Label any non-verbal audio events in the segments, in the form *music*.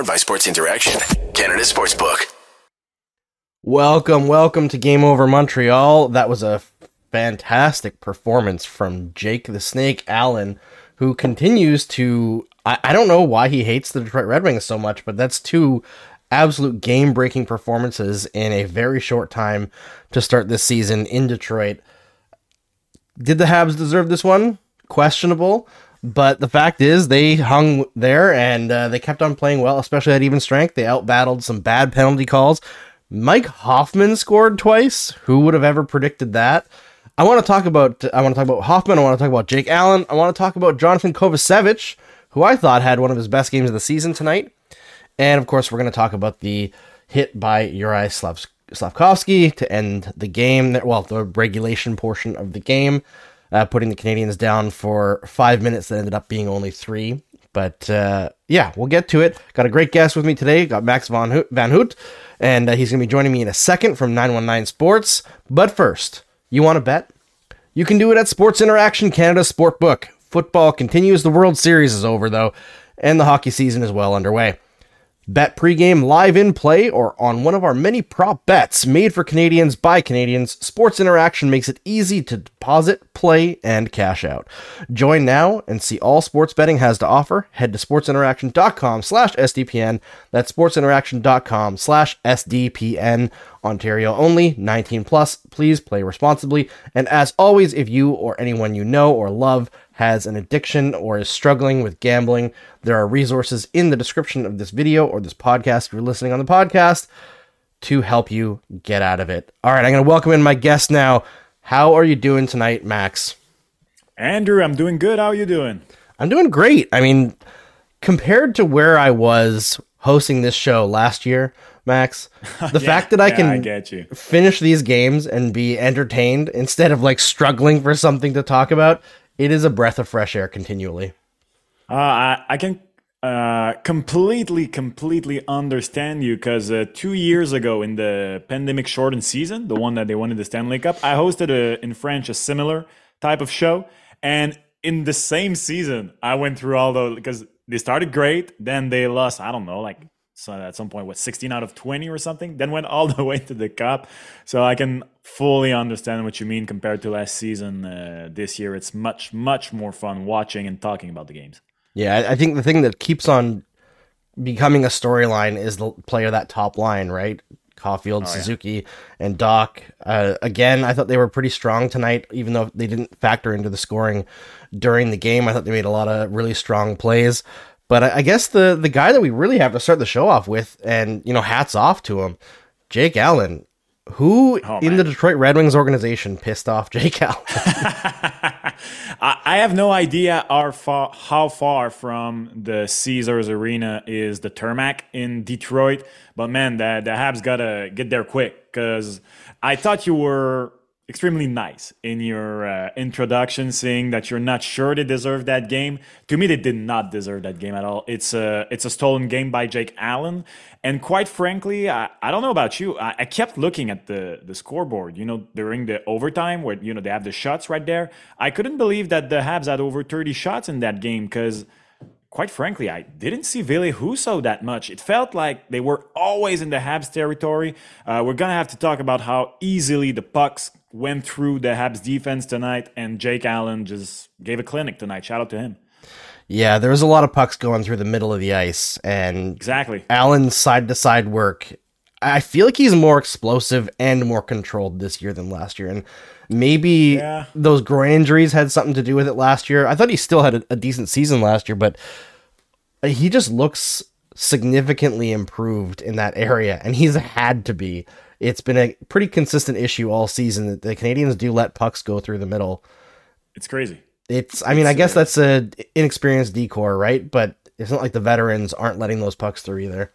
Powered by Sports Interaction, Canada Sportsbook. Welcome, welcome to Game Over Montreal. That was a fantastic performance from Jake the Snake Allen, who continues to. I, I don't know why he hates the Detroit Red Wings so much, but that's two absolute game breaking performances in a very short time to start this season in Detroit. Did the Habs deserve this one? Questionable. But the fact is, they hung there and uh, they kept on playing well, especially at even strength. They outbattled some bad penalty calls. Mike Hoffman scored twice. Who would have ever predicted that? I want to talk about I want to talk about Hoffman. I want to talk about Jake Allen. I want to talk about Johnathan Kovacevic, who I thought had one of his best games of the season tonight. And of course, we're going to talk about the hit by Uri Slavkovsky to end the game. Well, the regulation portion of the game, uh, putting the Canadiens down for five minutes that ended up being only three. But uh, yeah, we'll get to it. Got a great guest with me today. Got Max Van Hoot, Van Hoot and uh, he's going to be joining me in a second from 919 Sports. But first, you want to bet? You can do it at Sports Interaction Canada Sportbook. Football continues. The World Series is over, though, and the hockey season is well underway. Bet pregame live in play or on one of our many prop bets made for Canadians by Canadians. Sports Interaction makes it easy to deposit, play, and cash out. Join now and see all sports betting has to offer. Head to sportsinteraction.com slash SDPN. That's sportsinteraction.com slash SDPN. Ontario only, 19 plus. Please play responsibly. And as always, if you or anyone you know or love has an addiction or is struggling with gambling, there are resources in the description of this video or this podcast if you're listening on the podcast to help you get out of it. All right, I'm going to welcome in my guest now. How are you doing tonight, Max? Andrew, I'm doing good. How are you doing? I'm doing great. I mean, compared to where I was hosting this show last year, Max, *laughs* the Yeah, fact that I yeah, can I get you. finish these games and be entertained instead of like struggling for something to talk about, it is a breath of fresh air continually. Uh, I, I can uh, completely, completely understand you because uh, two years ago in the pandemic shortened season, the one that they won in the Stanley Cup, I hosted a, in French a similar type of show. And in the same season, I went through all those because they started great, then they lost, I don't know, like so at some point, what, 16 out of 20 or something, then went all *laughs* the way to the cup. So I can fully understand what you mean compared to last season. Uh, this year, it's much, much more fun watching and talking about the games. Yeah, I- think the thing that keeps on becoming a storyline is the player that top line, right? Caulfield, Suzuki, and Dach. Uh, again, I thought they were pretty strong tonight, even though they didn't factor into the scoring during the game. I thought they made a lot of really strong plays. But I, I guess the the guy that we really have to start the show off with, and you know, hats off to him, Jake Allen. Who Oh, in the Detroit Red Wings organization pissed off *laughs* Jake Allen? *laughs* I, have no idea how far, how far from the Caesars Arena is the Termac in Detroit, but man, the, the Habs gotta get there quick because I thought you were extremely nice in your uh, introduction, saying that you're not sure they deserve that game. To me, they did not deserve that game at all. It's a it's a stolen game by Jake Allen, and quite frankly, I, I don't know about you. I, I kept looking at the the scoreboard. You know, during the overtime where you know they have the shots right there. I couldn't believe that the Habs had over 30 shots in that game because quite frankly, I didn't see Ville Husso that much. It felt like they were always in the Habs territory. Uh, we're going to have to talk about how easily the pucks went through the Habs defense tonight, and Jake Allen just gave a clinic tonight. Shout out to him. yeah, there was a lot of pucks going through the middle of the ice, and Exactly. Allen's side to side work. I feel like he's more explosive and more controlled this year than last year. And maybe Yeah. those groin injuries had something to do with it last year. I thought he still had a, a decent season last year, but uh, he just looks significantly improved in that area. And he's had to be. It's been a pretty consistent issue all season that the Canadiens do let pucks go through the middle. It's crazy. It's, I mean, I guess uh, that's a inexperienced decor, right? But it's not like the veterans aren't letting those pucks through either.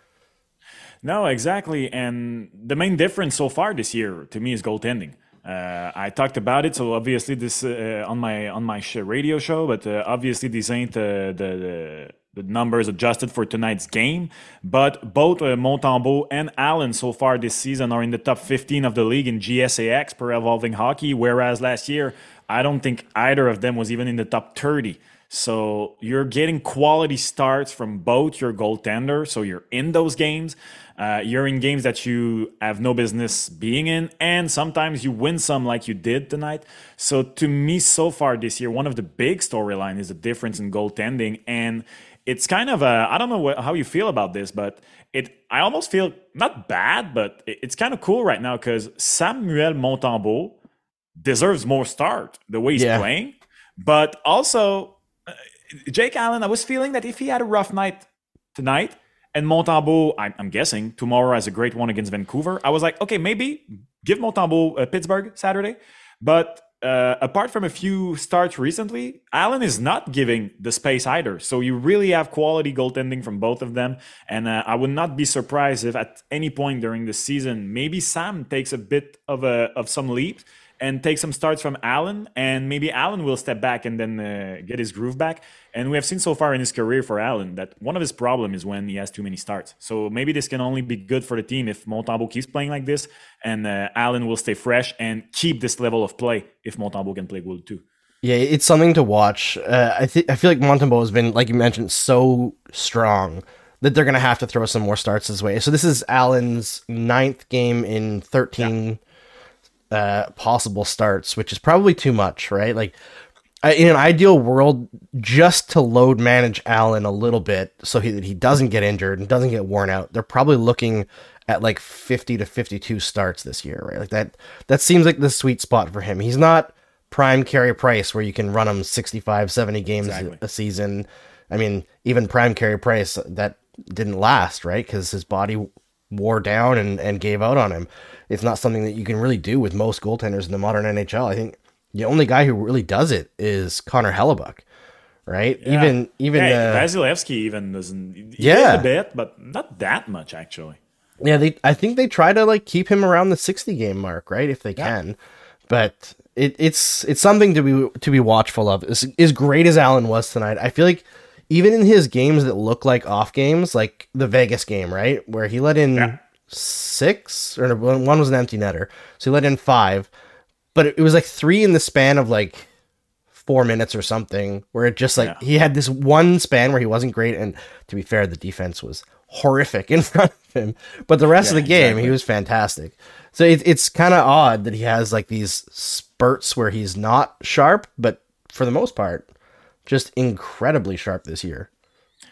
No, exactly. And the main difference so far this year to me is goaltending. Uh, I talked about it, so obviously this uh, on my on my radio show, but uh, obviously these ain't uh, the, the the numbers adjusted for tonight's game. But both uh, Montembeault and Allen so far this season are in the top 15 of the league in GSAX per evolving hockey, whereas last year I don't think either of them was even in the top 30. So you're getting quality starts from both your goaltender. So you're in those games. Uh, you're in games that you have no business being in, and sometimes you win some like you did tonight. So to me, so far this year, one of the big storyline is the difference in goaltending, and it's kind of a I don't know how you feel about this, but it I almost feel not bad, but it, it's kind of cool right now because Samuel Montembeault deserves more start the way he's yeah. playing, but also uh, Jake Allen. I was feeling that if he had a rough night tonight and Montembeault, I'm, I'm, guessing tomorrow has a great one against Vancouver. I was like, okay, maybe give Montembeault uh, Pittsburgh Saturday. But uh, apart from a few starts recently, Allen is not giving the space either. So you really have quality goaltending from both of them. And uh, I would not be surprised if at any point during the season, maybe Sam takes a bit of a of some leaps and take some starts from Allen, and maybe Allen will step back and then uh, get his groove back. And we have seen so far in his career for Allen that one of his problems is when he has too many starts. So maybe this can only be good for the team if Montembeault keeps playing like this, and uh, Allen will stay fresh and keep this level of play if Montembeault can play good too. Yeah, it's something to watch. Uh, I think I feel like Montembeault has been, like you mentioned, so strong that they're going to have to throw some more starts his way. So this is Allen's ninth game in 13 yeah uh, possible starts, which is probably too much, right? Like in an ideal world, just to load manage Allen a little bit so he, that he doesn't get injured and doesn't get worn out, they're probably looking at like 50 to 52 starts this year, right? Like that, that seems like the sweet spot for him. He's not prime Carey Price where you can run him 65, 70 games exactly. a season. I mean, even prime Carey Price, that didn't last, right? Because his body wore down and, and gave out on him it's not something that you can really do with most goaltenders in the modern NHL. I think the only guy who really does it is Connor Hellebuyck, right? Yeah. Even even yeah, uh, Vasilevskiy even doesn't. Yeah, a bit, but not that much actually. Yeah, they. I think they try to like keep him around the sixty game mark, right? If they yeah. can, but it, it's it's something to be to be watchful of. As, as great as Allen was tonight, I feel like even in his games that look like off games, like the Vegas game, right, where he let in yeah six or one was an empty netter, so he let in five, but it was like three in the span of like four minutes or something, where it just like yeah. he had this one span where he wasn't great, and to be fair, the defense was horrific *laughs* in front of him, but the rest yeah, of the game exactly. he was fantastic. So it, it's kind of odd that he has like these spurts where he's not sharp, but for the most part, just incredibly sharp this year.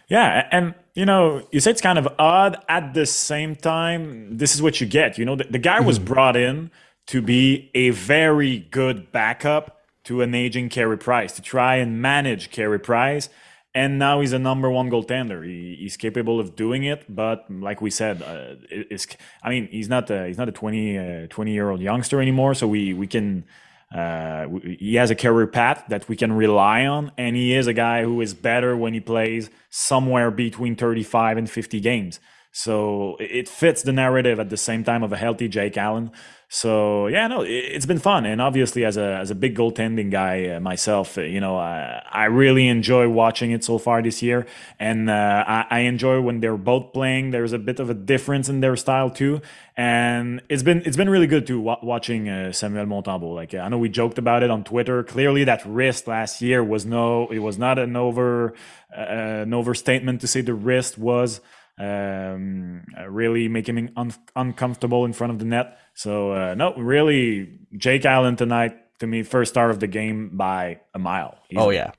Yeah, and you know, you say it's kind of odd. At the same time, this is what you get. You know, the, the guy was mm-hmm. brought in to be a very good backup to an aging Carey Price to try and manage Carey Price. And now he's a number one goaltender. He, he's capable of doing it, but like we said, uh, it's, I mean, he's not a, he's not a 20, uh, 20 year old youngster anymore. So we we can uh, he has a career path that we can rely on, and he is a guy who is better when he plays somewhere between 35 and 50 games. So it fits the narrative at the same time of a healthy Jake Allen. So yeah, no, it's been fun, and obviously as a as a big goaltending guy uh, myself, uh, you know, I, I really enjoy watching it so far this year, and uh, I, I, enjoy when they're both playing. There's a bit of a difference in their style too, and it's been it's been really good too watching uh, Samuel Montembeault. Like I know we joked about it on Twitter. Clearly, that wrist last year was no, it was not an over an overstatement to say the wrist was um, really making him un- uncomfortable in front of the net. So uh, no, really, Jake Allen tonight to me first star of the game by a mile. Oh yeah,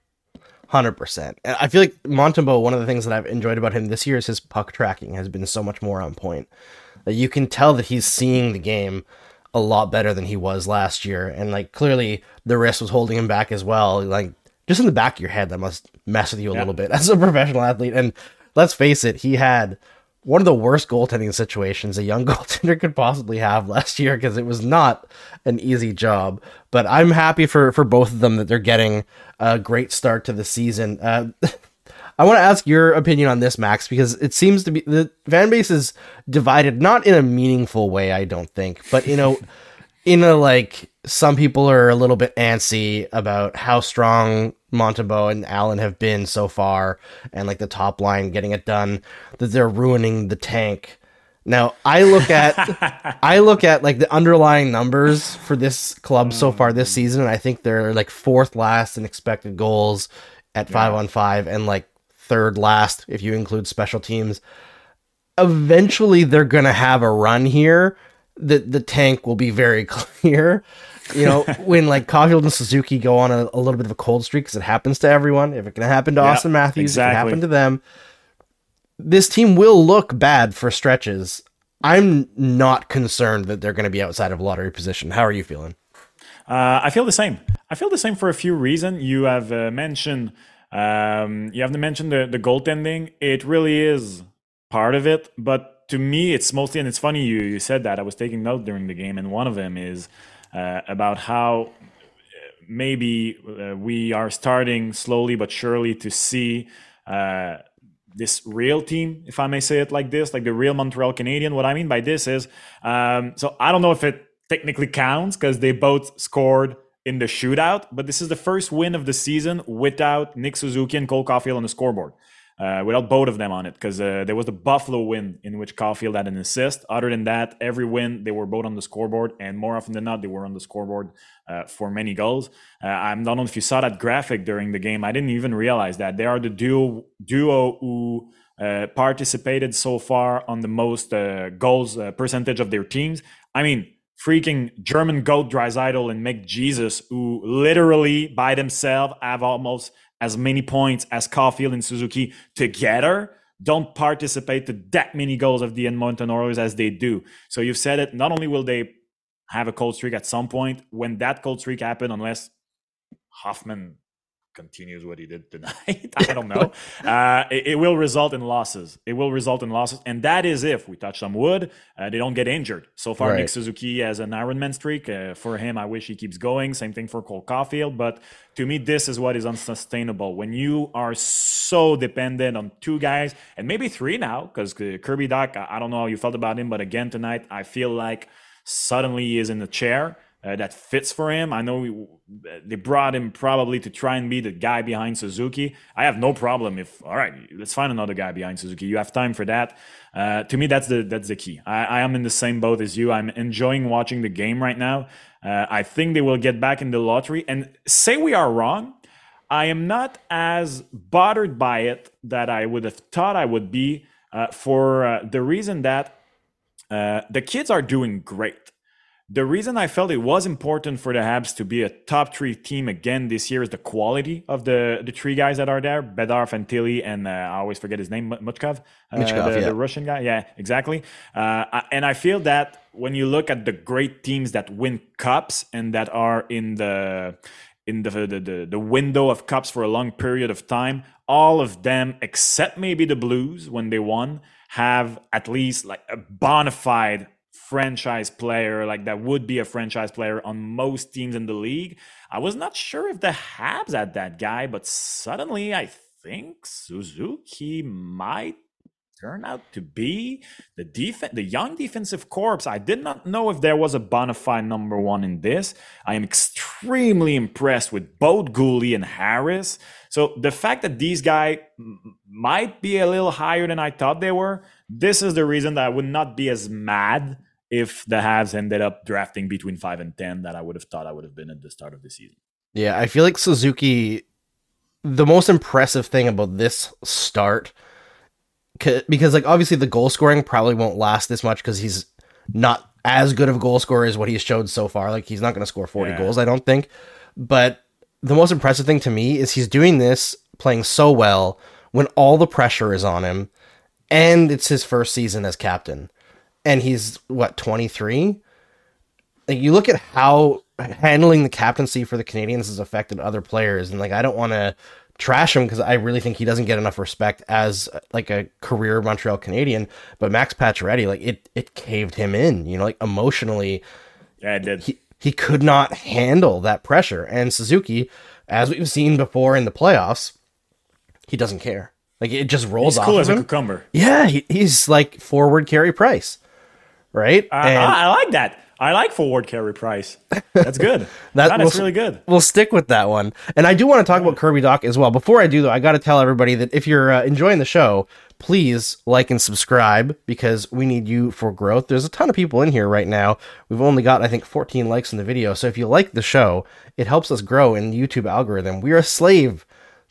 hundred percent. I feel like Montembeault. One of the things that I've enjoyed about him this year is his puck tracking has been so much more on point. That you can tell that he's seeing the game a lot better than he was last year, and like clearly the wrist was holding him back as well. Like just in the back of your head, that must mess with you a yeah. little bit *laughs* as a professional athlete. And let's face it, he had one of the worst goaltending situations a young *laughs* goaltender could possibly have last year because it was not an easy job. But I'm happy for for both of them that they're getting a great start to the season. Uh, *laughs* I want to ask your opinion on this, Max, because it seems to be the fan base is divided, not in a meaningful way, I don't think, but you know, in a like some people are a little bit antsy about how strong Montembeault and Allen have been so far, and like the top line getting it done, that they're ruining the tank. Now I look at *laughs* I look at like the underlying numbers for this club so far this mm. season, and I think they're like fourth last in expected goals at five on five and like third last if you include special teams. Eventually, they're gonna have a run here. The the tank will be very *laughs* clear. You know, *laughs* when like Caulfield and Suzuki go on a, a little bit of a cold streak, because it happens to everyone. If it can happen to Yeah, Auston Matthews, it can happen to them. This team will look bad for stretches. I'm not concerned that they're going to be outside of lottery position. How are you feeling? Uh, I feel the same. I feel the same for a few reasons. You have uh, mentioned um, you have to mention the the goaltending. It really is part of it, but to me, it's mostly and it's funny you you said that. I was taking note during the game, and one of them is uh, about how maybe uh, we are starting slowly but surely to see uh, this real team, if I may say it like this, like the real Montreal Canadien. What I mean by this is, um, so I don't know if it technically counts because they both scored in the shootout, but this is the first win of the season without Nick Suzuki and Cole Caulfield on the scoreboard. Uh, without both of them on it, because uh, there was the Buffalo win in which Caulfield had an assist. Other than that, every win they were both on the scoreboard, and more often than not, they were on the scoreboard uh, for many goals. Uh, I'm not know if you saw that graphic during the game. I didn't even realize that they are the duo duo who uh, participated so far on the most uh, goals percentage of their teams. I mean, freaking German goat Draisaitl and McJesus, who literally by themselves have almost as many points as Caulfield and Suzuki together, don't participate to that many goals of the Edmonton Oilers as they do. So you've said it. Not only will they have a cold streak at some point, when that cold streak happen, unless Hoffman continues what he did *laughs* tonight. I don't know. Uh, it, it will result in losses. It will result in losses, and that is if we touch some wood, uh, they don't get injured. So far, Nick Suzuki has an Ironman streak. Uh, for him, I wish he keeps going. Same thing for Cole Caulfield. But to me, this is what is unsustainable when you are so dependent on two guys and maybe three now. Because Kirby Dach, I I don't know how you felt about him, but again tonight, I feel like suddenly he is in the chair uh, that fits for him. I know we, they brought him probably to try and be the guy behind Suzuki. I have no problem if all right, let's find another guy behind Suzuki. You have time for that. Uh, to me, that's the that's the key. I, I am in the same boat as you. I'm enjoying watching the game right now. Uh, I think they will get back in the lottery. And say we are wrong. I am not as bothered by it that I would have thought I would be uh, for uh, the reason that uh, the kids are doing great. The reason I felt it was important for the Habs to be a top three team again this year is the quality of the the three guys that are there: Bedard, Fantilli, and uh, I always forget his name, Muchkov, uh, Michkov, the, yeah. the Russian guy. Yeah, exactly. Uh, I- and I feel that when you look at the great teams that win cups and that are in the in the, the the the window of cups for a long period of time, all of them except maybe the Blues when they won have at least like a bona fide franchise player like that would be a franchise player on most teams in the league. I was not sure if the Habs had that guy, but suddenly I think Suzuki might turn out to be the defense, the young defensive corps. I did not know if there was a bona fide number one in this. I am extremely impressed with both Guhle and Harris. So the fact that these guys might be a little higher than I thought they were, this is the reason that I would not be as mad if the Habs ended up drafting between five and ten that I would have thought I would have been at the start of the season. Yeah, I feel like Suzuki. The most impressive thing about this start, because like obviously the goal scoring probably won't last this much because he's not as good of a goal scorer as what he's showed so far. Like he's not going to score forty Yeah. goals, I don't think. But the most impressive thing to me is he's doing this playing so well when all the pressure is on him, and it's his first season as captain, and he's what twenty three like you look at how handling the captaincy for the Canadiens has affected other players, and like I don't want to trash him because I really think he doesn't get enough respect as like a career Montreal Canadien. But Max Pacioretty, like it, it caved him in. You know, like emotionally, Yeah, it did. he he could not handle that pressure. And Suzuki, as we've seen before in the playoffs, he doesn't care. Like it just rolls He's off cool as a cucumber. Yeah, he, he's like forward Carey Price, right? I, And- I, I like that. I like forward Carey Price. That's good. *laughs* That that, that's really good. We'll stick with that one. And I do want to talk about Kirby Dach as well. Before I do, though, I got to tell everybody that if you're uh, enjoying the show, please like and subscribe because we need you for growth. There's a ton of people in here right now. We've only got, I think, 14 likes in the video. So if you like the show, it helps us grow in the YouTube algorithm. We are a slave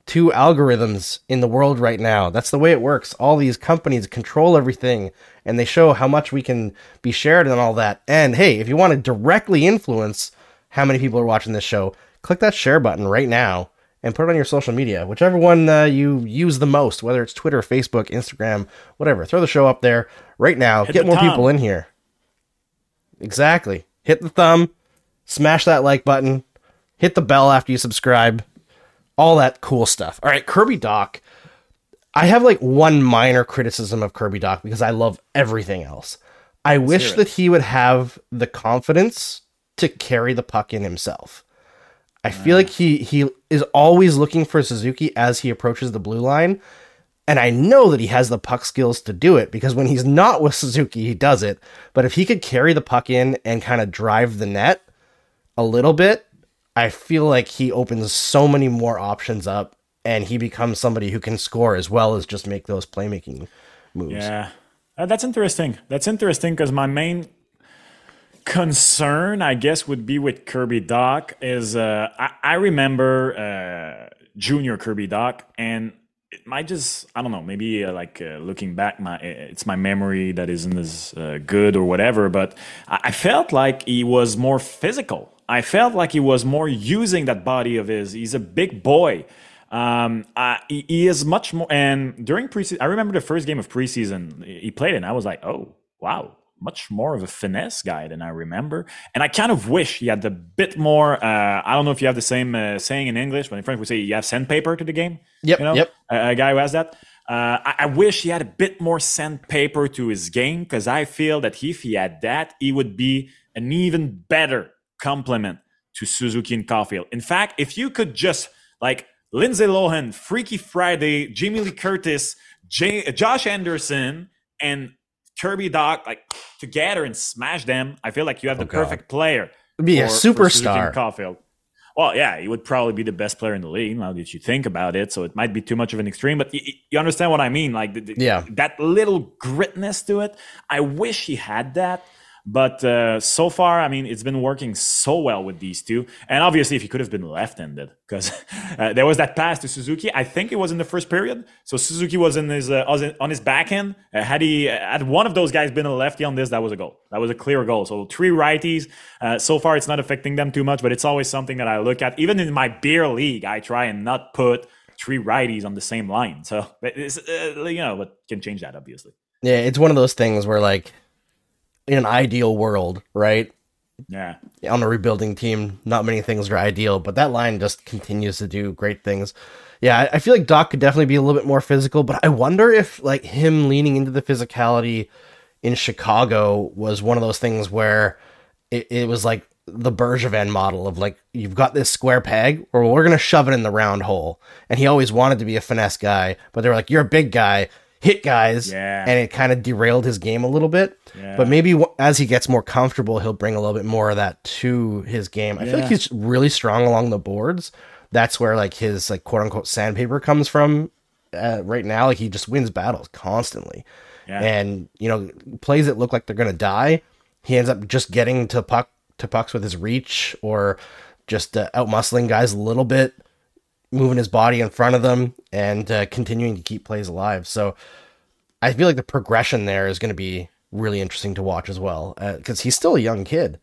two algorithms in the world right now. That's the way it works. All these companies control everything and they show how much we can be shared and all that. And hey, if you want to directly influence how many people are watching this show, click that share button right now and put it on your social media, whichever one uh, you use the most, whether it's Twitter, Facebook, Instagram, whatever. Throw the show up there right now. Hit Get more thumb. people in here. Exactly. Hit the thumb, smash that like button, hit the bell after you subscribe, all that cool stuff. All right, Kirby Dach. I have like one minor criticism of Kirby Dach because I love everything else. I wish hear it. that he would have the confidence to carry the puck in himself. I feel uh. like he he is always looking for Suzuki as he approaches the blue line. And I know that he has the puck skills to do it because when he's not with Suzuki, he does it. But if he could carry the puck in and kind of drive the net a little bit, I feel like he opens so many more options up and he becomes somebody who can score as well as just make those playmaking moves. Yeah, Uh, that's interesting. That's interesting because my main concern, I guess, would be with Kirby Dach is uh, I, I remember uh, Junior Kirby Dach, and it might just I don't know maybe uh, like uh, looking back, my it's my memory that isn't as uh, good or whatever, but I, I felt like he was more physical. I felt like he was more using that body of his. He's a big boy. Um, he, he is much more. And during preseason, I remember the first game of preseason he played, and I was like, oh wow, much more of a finesse guy than I remember. And I kind of wish he had a bit more. Uh, I don't know if you have the same uh, saying in English, but in French we say you have sandpaper to the game. Yep, you know, yep. A, a guy who has that. Uh, I, I wish he had a bit more sandpaper to his game because I feel that if he had that, he would be an even better complement to Suzuki and Caulfield. In fact, if you could just like Lindsay Lohan, Freaky Friday, Jamie Lee Curtis, J- Josh Anderson, and Kirby Dach like together and smash them, I feel like you have the Oh, perfect player. Be a for- Suzuki superstar. Caulfield. Well, yeah, he would probably be the best player in the league. Now that you think about it, so it might be too much of an extreme, but y- y- you understand what I mean. Like, the, the- Yeah. that little gritness to it. I wish he had that, but uh, so far, I mean, it's been working so well with these two. And obviously, if he could have been left-handed, because *laughs* uh, there was that pass to Suzuki. I think it was in the first period. So Suzuki was in his uh, on his backhand. Uh, had he had one of those guys been a lefty on this, that was a goal. That was a clear goal. So three righties. Uh, so far, it's not affecting them too much, but it's always something that I look at. Even in my beer league, I try and not put three righties on the same line. So uh, you know, but can change that obviously. Yeah, it's one of those things where like in an ideal world, right? Yeah. on a rebuilding team, not many things are ideal, but that line just continues to do great things. Yeah, I- feel like Dach could definitely be a little bit more physical, but I wonder if like him leaning into the physicality in Chicago was one of those things where it, it was like the Bergevin model of like you've got this square peg, or we're gonna shove it in the round hole. And he always wanted to be a finesse guy, but they were like, "You're a big guy, hit guys," Yeah. and it kind of derailed his game a little bit. Yeah. But maybe w- as he gets more comfortable, he'll bring a little bit more of that to his game. I feel like he's really strong along the boards. That's where like his like quote unquote sandpaper comes from. Uh, right now, like he just wins battles constantly, Yeah. and you know plays that look like they're gonna die. He ends up just getting to puck to pucks with his reach or just uh, out muscling guys a little bit, moving his body in front of them, and uh, continuing to keep plays alive. So I feel like the progression there is going to be really interesting to watch as well because he's still a young kid.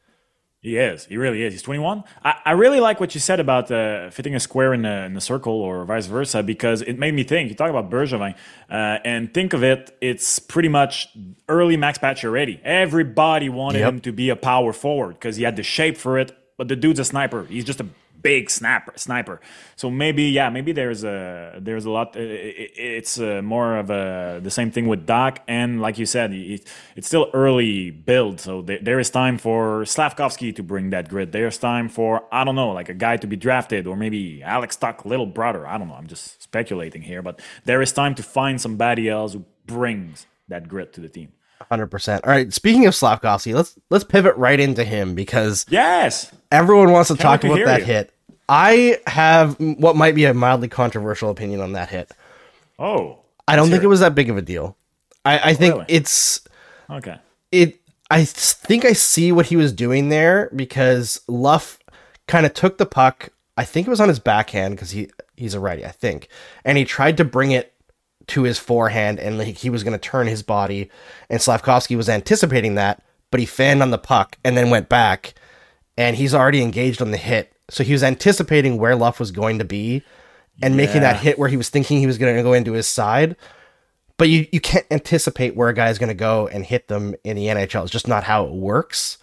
He is. He really is. He's 21. I, I really like what you said about uh, fitting a square in a, in a circle or vice versa because it made me think. You talk about Bergevin uh, and think of it, it's pretty much early Max Pacioretty. Everybody wanted Yep. him to be a power forward because he had the shape for it, but the dude's a sniper. He's just a big snapper, sniper. So maybe, yeah, maybe there's a there's a lot. uh, it- It's uh, more of a the same thing with Dach, and like you said, it, it's still early build. So there, there is time for Slavkovsky to bring that grit. There's time for I don't know, like a guy to be drafted, or maybe Alex Tuch, little brother. I don't know. I'm just speculating here, but there is time to find somebody else who brings that grit to the team. Hundred percent. All right. Speaking of Slavkovsky, let's let's pivot right into him because Yes, everyone wants to talk wait to about that you. hit. I have what might be a mildly controversial opinion on that hit. Oh, I don't think hear it was that big of a deal. I, I think Really? it's okay. It I think I see what he was doing there because Luff kind of took the puck. I think it was on his backhand because he he's a righty, I think, and he tried to bring it to his forehand and like he was going to turn his body, and Slavkovsky was anticipating that, but he fanned on the puck and then went back, and he's already engaged on the hit, so he was anticipating where Luff was going to be, and making that hit where he was thinking he was going to go into his side. But you, you can't anticipate where a guy is going to go and hit them in the NHL. It's just not how it works.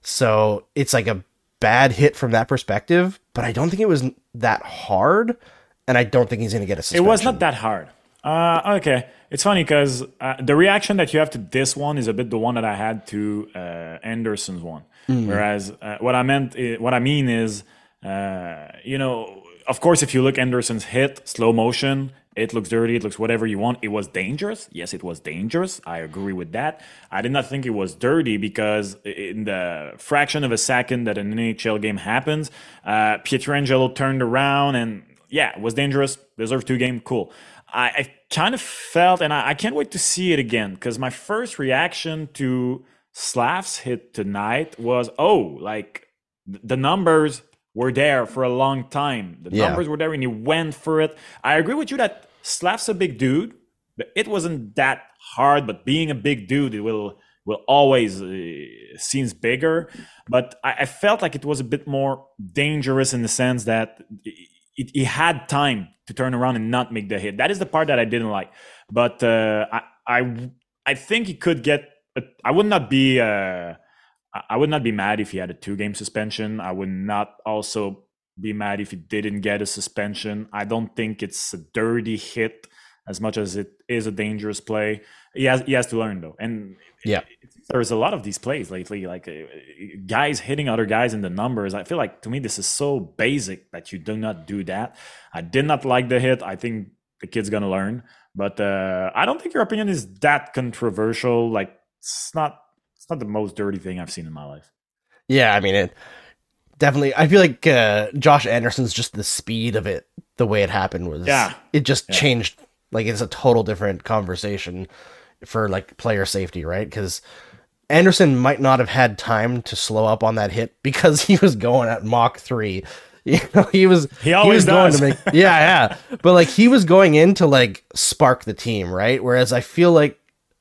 So it's like a bad hit from that perspective, but I don't think it was that hard, and I don't think he's going to get a It was not that hard. Uh, okay, it's funny because uh, the reaction that you have to this one is a bit the one that I had to uh, Anderson's one. Whereas uh, what I meant, i- what I mean is, uh, you know, of course, if you look Anderson's hit slow motion, it looks dirty, it looks whatever you want. It was dangerous. Yes, it was dangerous. I agree with that. I did not think it was dirty because in the fraction of a second that an NHL game happens, uh, Pietrangelo turned around and yeah, it was dangerous. Deserved two game. Cool. I, I kind of felt, and I, I can't wait to see it again because my first reaction to Slav's hit tonight was, oh, like th- the numbers were there for a long time. The Yeah. numbers were there, and he went for it. I agree with you that Slav's a big dude. but It wasn't that hard, but being a big dude, it will will always uh, seems bigger. But I, I felt like it was a bit more dangerous in the sense that it, he had time to turn around and not make the hit. That is the part that I didn't like. But uh, I, I I think he could get. A, I would not be. Uh, I- would not be mad if he had a two game suspension. I would not also be mad if he didn't get a suspension. I don't think it's a dirty hit as much as it is a dangerous play. He has he has to learn though, and Yeah. there's a lot of these plays lately, like uh, guys hitting other guys in the numbers. I feel like to me this is so basic that you do not do that. I did not like the hit. I think the kid's gonna learn, but uh, I don't think your opinion is that controversial. Like it's not it's not the most dirty thing I've seen in my life. Yeah, I mean it. Definitely, I feel like uh, Josh Anderson's just the speed of it, the way it happened was. Yeah. It just changed. Like it's a total different conversation for like player safety, right? Because Anderson might not have had time to slow up on that hit because *laughs* he was going at Mach three. *laughs* You know, he was He always was going to make *laughs* yeah, yeah. But like he was going in to like spark the team, right? Whereas I feel like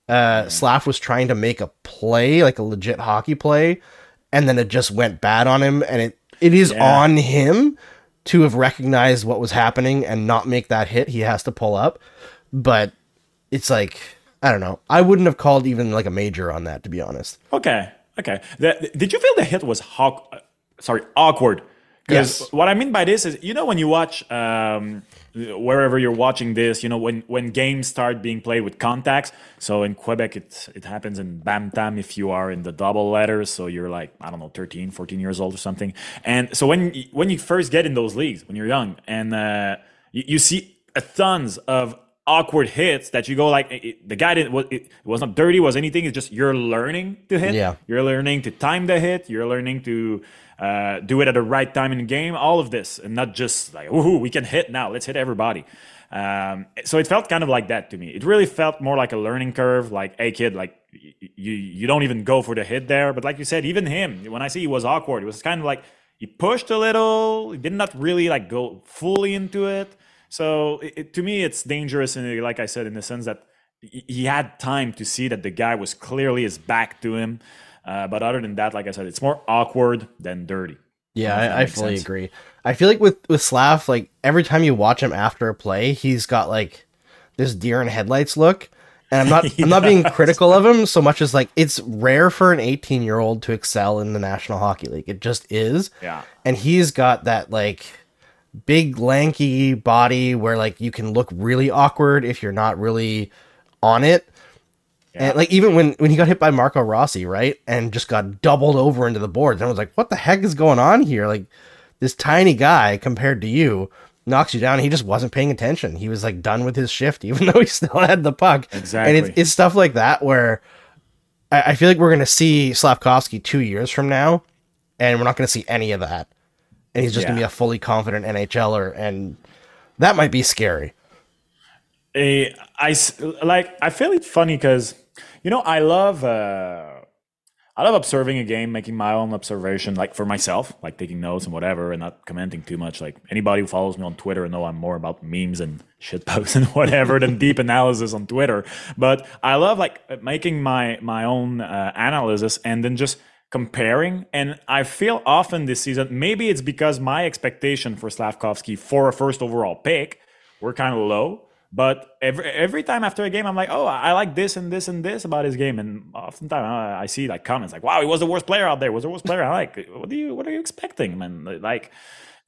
uh Slav was trying to make a play, like a legit hockey play, and then it just went bad on him and it it is Yeah. on him to have recognized what was happening and not make that hit. He has to pull up. But it's like I don't know. I wouldn't have called even like a major on that to be honest. Okay, okay. The, did you feel the hit was hawk, uh, sorry awkward? Because Yes. what I mean by this is, you know, when you watch um, wherever you're watching this, you know, when when games start being played with contacts. So in Quebec, it it happens in bam Bantam if you are in the double letters. So you're like I don't know, 13, 14 years old or something. And so when when you first get in those leagues, when you're young, and uh, you, you see a tons of awkward hits that you go like it, the guy didn't was it, it was not dirty was anything it's just you're learning to hit. Yeah. you're learning to time the hit you're learning to uh, do it at the right time in the game all of this and not just like woohoo we can hit now let's hit everybody. Um, so it felt kind of like that to me. It really felt more like a learning curve like hey kid like you you don't even go for the hit there. But like you said even him when i see he was awkward it was kind of like he pushed a little he did not really like go fully into it so it, it- to me, it's dangerous, and like I said, in the sense that he had time to see that the guy was clearly his back to him. Uh, but other than that, like I said, it's more awkward than dirty. Yeah, I don't know if that I, I fully sense. agree. I feel like with with Slav, like every time you watch him after a play, he's got like this deer in headlights look. And I'm not *laughs* I'm not being critical of him so much as like it's rare for an 18 year old to excel in the National Hockey League. It just is. Yeah. And he's got that like big lanky body where like you can look really awkward if you're not really on it. And like even when when he got hit by Marco Rossi, right, and just got doubled over into the boards, and I was like, "What the heck is going on here?" Like this tiny guy compared to you knocks you down. He just wasn't paying attention. He was like done with his shift, *laughs* even though he still had the puck. And Exactly. it's, it's stuff like that where I, I feel like we're gonna see Slavkovsky two years from now, and we're not gonna see any of that. And he's just gonna be a fully confident NHLer, and that might be scary. Eh, I like. I feel it's funny because you know I love. Uh, I love observing a game, making my own observation, like for myself, like taking notes and whatever, and not commenting too much. Like anybody who follows me on Twitter know I'm more about memes and shit posts *laughs* and whatever than deep analysis on Twitter. But I love like making my my own uh, analysis and then just comparing. And I feel often this season, maybe it's because my expectation for Slavkovsky for a first overall pick were kind of low. But every every time after a game, I'm like, oh, I like this and this and this about his game, and oftentimes I see like comments like, wow, he was the worst player out there. Was the worst player. I like, what do you what are you expecting, man? Like.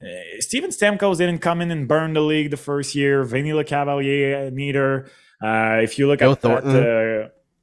Uh, Steven Stamkos didn't come in and burn the league the first year. Vinny Lecavalier neither. Uh, if you look Joe at, Thornton. at uh,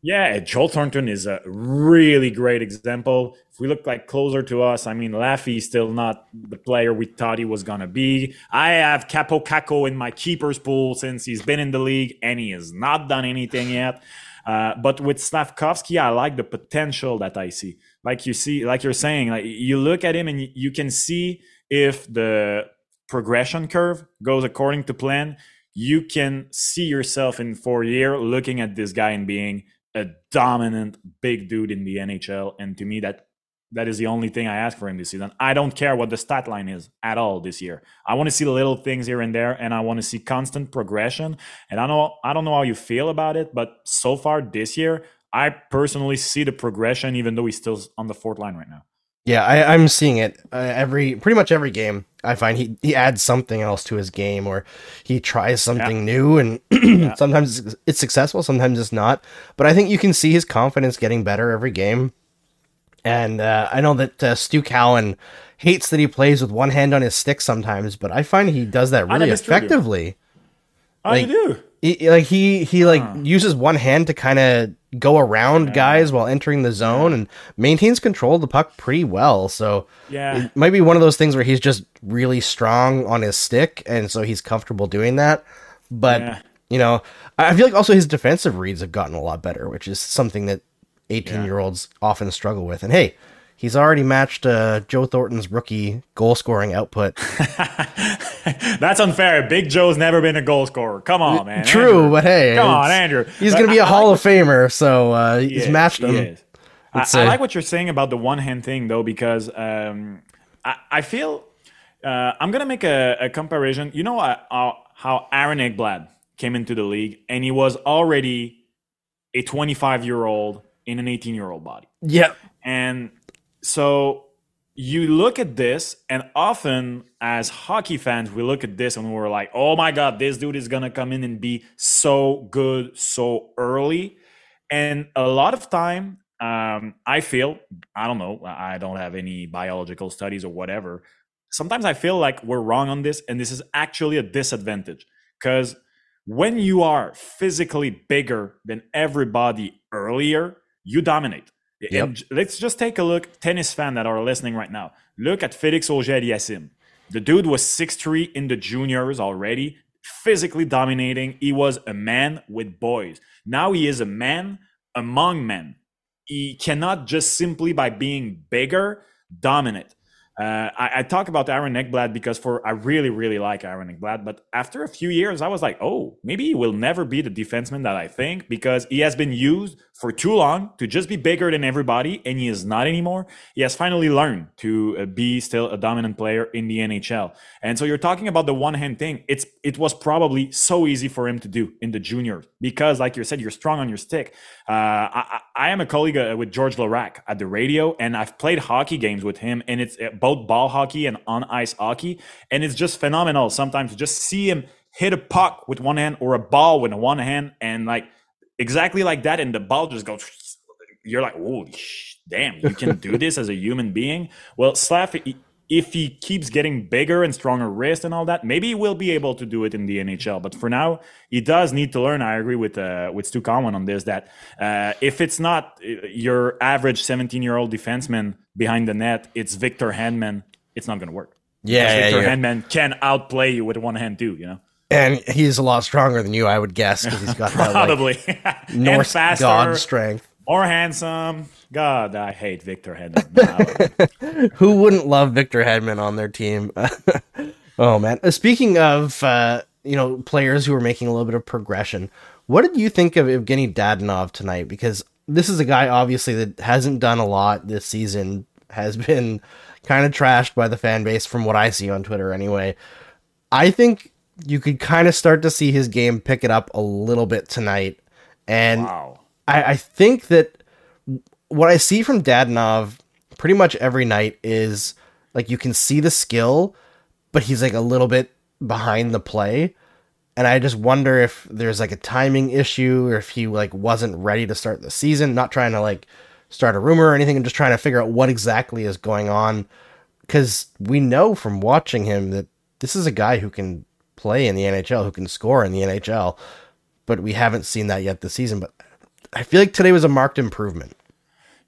yeah, Joel Thornton is a really great example. If we look like closer to us, I mean, Laffy's still not the player we thought he was gonna be. I have Kaapo Kakko in my keepers pool since he's been in the league, and he has not done anything yet. Uh, but with Slavkovsky, I like the potential that I see. Like you see, like you're saying, like you look at him and you can see if the progression curve goes according to plan. You can see yourself in four year looking at this guy and being a dominant big dude in the NHL. And to me, that that is the only thing I ask for him this season. I don't care what the stat line is at all this year. I want to see the little things here and there, and I want to see constant progression. And I know I don't know how you feel about it, but so far this year, I personally see the progression, even though he's still on the fourth line right now. Yeah, I, I'm seeing it uh, every pretty much every game. I find he he adds something else to his game, or he tries something yeah. new, and *clears throat* yeah. sometimes it's successful, sometimes it's not. But I think you can see his confidence getting better every game. And uh, I know that uh, Stu Cowan hates that he plays with one hand on his stick sometimes, but I find he does that really effectively. How like, you do? He, like he he like huh. uses one hand to kind of go around yeah. guys while entering the zone and maintains control of the puck pretty well. So yeah, it might be one of those things where he's just really strong on his stick, and so he's comfortable doing that. But yeah. you know, I feel like also his defensive reads have gotten a lot better, which is something that 18 year olds often struggle with. And hey, he's already matched uh, Joe Thornton's rookie goal scoring output. *laughs* That's unfair. Big Joe's never been a goal scorer. Come on, man. True, Andrew. but hey, come on, Andrew. He's going to be a I, Hall I like of Famer, so uh, he's is, matched him. I, I, like what you're saying about the one hand thing, though, because um, I, I, feel uh, I'm going to make a, a, comparison. You know uh, how Aaron Ekblad came into the league, and he was already a 25 year old in an 18 year old body. Yep. And so you look at this, and often as hockey fans, we look at this and we're like, oh my God, this dude is going to come in and be so good so early. And a lot of time, um, I feel, I don't know, I don't have any biological studies or whatever. Sometimes I feel like we're wrong on this, and this is actually a disadvantage because when you are physically bigger than everybody earlier, you dominate. Yep. And let's just take a look, tennis fan that are listening right now. Look at Felix Auger-Aliassime. The dude was 6'3 in the juniors already, physically dominating. He was a man with boys. Now he is a man among men. He cannot just simply by being bigger dominate. Uh, I, I, talk about Aaron Ekblad because for I really really like Aaron Ekblad, but after a few years, I was like, oh, maybe he will never be the defenseman that I think because he has been used for too long to just be bigger than everybody, and he is not anymore. He has finally learned to uh, be still a dominant player in the NHL. And so you're talking about the one hand thing. It's it was probably so easy for him to do in the juniors because, like you said, you're strong on your stick. Uh, I, I, am a colleague uh, with Georges Laraque at the radio, and I've played hockey games with him, and it's uh, both ball hockey and on ice hockey, and it's just phenomenal. Sometimes to just see him hit a puck with one hand or a ball with one hand, and like exactly like that, and the ball just goes. You're like, oh, damn, you can do *laughs* this as a human being. Well, Slav, if he keeps getting bigger and stronger wrist and all that, maybe he will be able to do it in the NHL. But for now, he does need to learn. I agree with uh, with Stu Cowan on this that uh, if it's not uh, your average 17 year old defenseman behind the net, it's Victor Hedman. It's not going to work. Yeah, yeah Victor yeah. Hedman can outplay you with one hand too. You know. And he's a lot stronger than you, I would guess, because he's got probably that, like, *laughs* *laughs* Norse faster, god strength more handsome. God, I hate Victor Hedman. *laughs* Who wouldn't love Victor Hedman on their team? *laughs* oh man! Uh, speaking of uh, you know players who are making a little bit of progression, what did you think of Evgeny Dadonov tonight? Because this is a guy obviously that hasn't done a lot this season, has been kind of trashed by the fan base from what I see on Twitter anyway. I think you could kind of start to see his game pick it up a little bit tonight. And Wow. I, I think that what I see from Dadonov pretty much every night is like you can see the skill, but he's like a little bit behind the play. And I just wonder if there's like a timing issue or if he like wasn't ready to start the season, not trying to like start a rumor or anything and just trying to figure out what exactly is going on. Cause we know from watching him that this is a guy who can play in the NHL, who can score in the NHL, but we haven't seen that yet this season. But I feel like today was a marked improvement.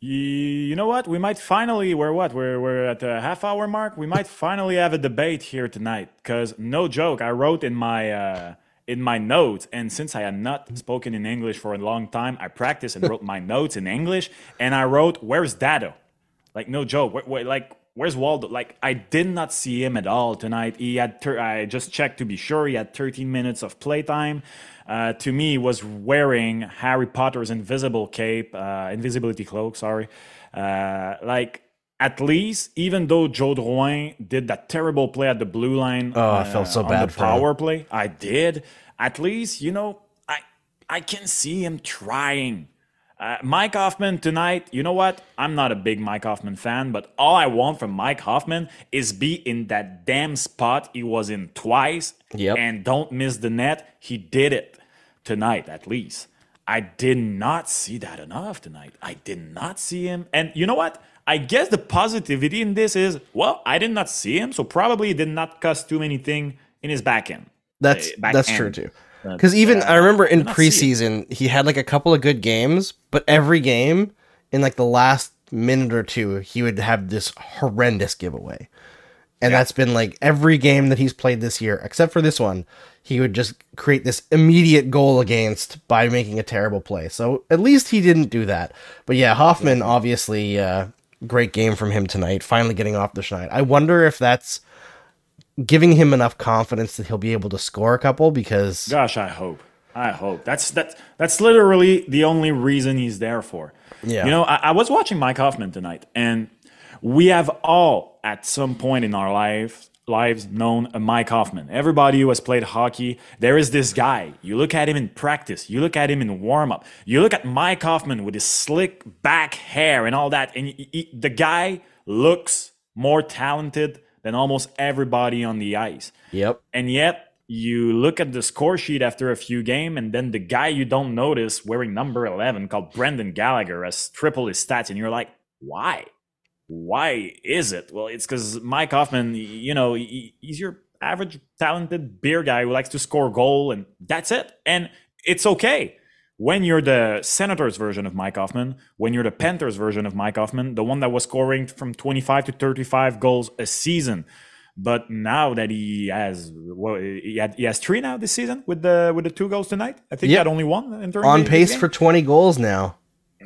You, know what? We might finally. We're what? We're we're at the half hour mark. We might finally have a debate here tonight. Because no joke, I wrote in my uh, in my notes, and since I had not spoken in English for a long time, I practiced and wrote my *laughs* notes in English. And I wrote, "Where's Dado?" Like no joke. Where, where, like where's Waldo? Like I did not see him at all tonight. He had. Ter- I just checked to be sure. He had 13 minutes of playtime. Uh, to me, was wearing Harry Potter's invisible cape, uh, invisibility cloak. Sorry. Uh, like at least, even though Joe Drouin did that terrible play at the blue line. Oh, I felt so bad the for him. power play. I did. At least, you know, I I can see him trying. Uh, Mike Hoffman tonight, you know what? I'm not a big Mike Hoffman fan, but all I want from Mike Hoffman is be in that damn spot he was in twice Yep. and don't miss the net. He did it tonight, at least. I did not see that enough tonight. I did not see him. And you know what? I guess the positivity in this is well, I did not see him, so probably it did not cost too many things in his back end. That's Uh, back that's end. true too. Because even uh, I remember in did not see it. preseason he had like a couple of good games, but every game in like the last minute or two he would have this horrendous giveaway, and that's been like every game that he's played this year, except for this one, he would just create this immediate goal against by making a terrible play. So at least he didn't do that. But yeah, Hoffman obviously uh, great game from him tonight, finally getting off the schneid. I wonder if that's giving him enough confidence that he'll be able to score a couple because Gosh, I hope. I hope. That's that. That's literally the only reason he's there for. Yeah. You know, I, I was watching Mike Hoffman tonight, and we have all at some point in our life lives known a Mike Hoffman. Everybody who has played hockey, there is this guy. You look at him in practice. You look at him in warm up. You look at Mike Hoffman with his slick back hair and all that, and he- he- the guy looks more talented than almost everybody on the ice. Yep. And yet you look at the score sheet after a few games, and then the guy you don't notice wearing number 11 called Brendan Gallagher has triple his stats, and you're like, why? Why is it? Well, it's because Mike Hoffman, you know, he- he's your average talented beer guy who likes to score goal, and that's it. And it's okay. When you're the Senators version of Mike Hoffman, when you're the Panthers version of Mike Hoffman, the one that was scoring from 25 to 35 goals a season, but now that he has, well, he, had, he has three now this season with the with the two goals tonight. I think he had only one in On pace for 20 goals now.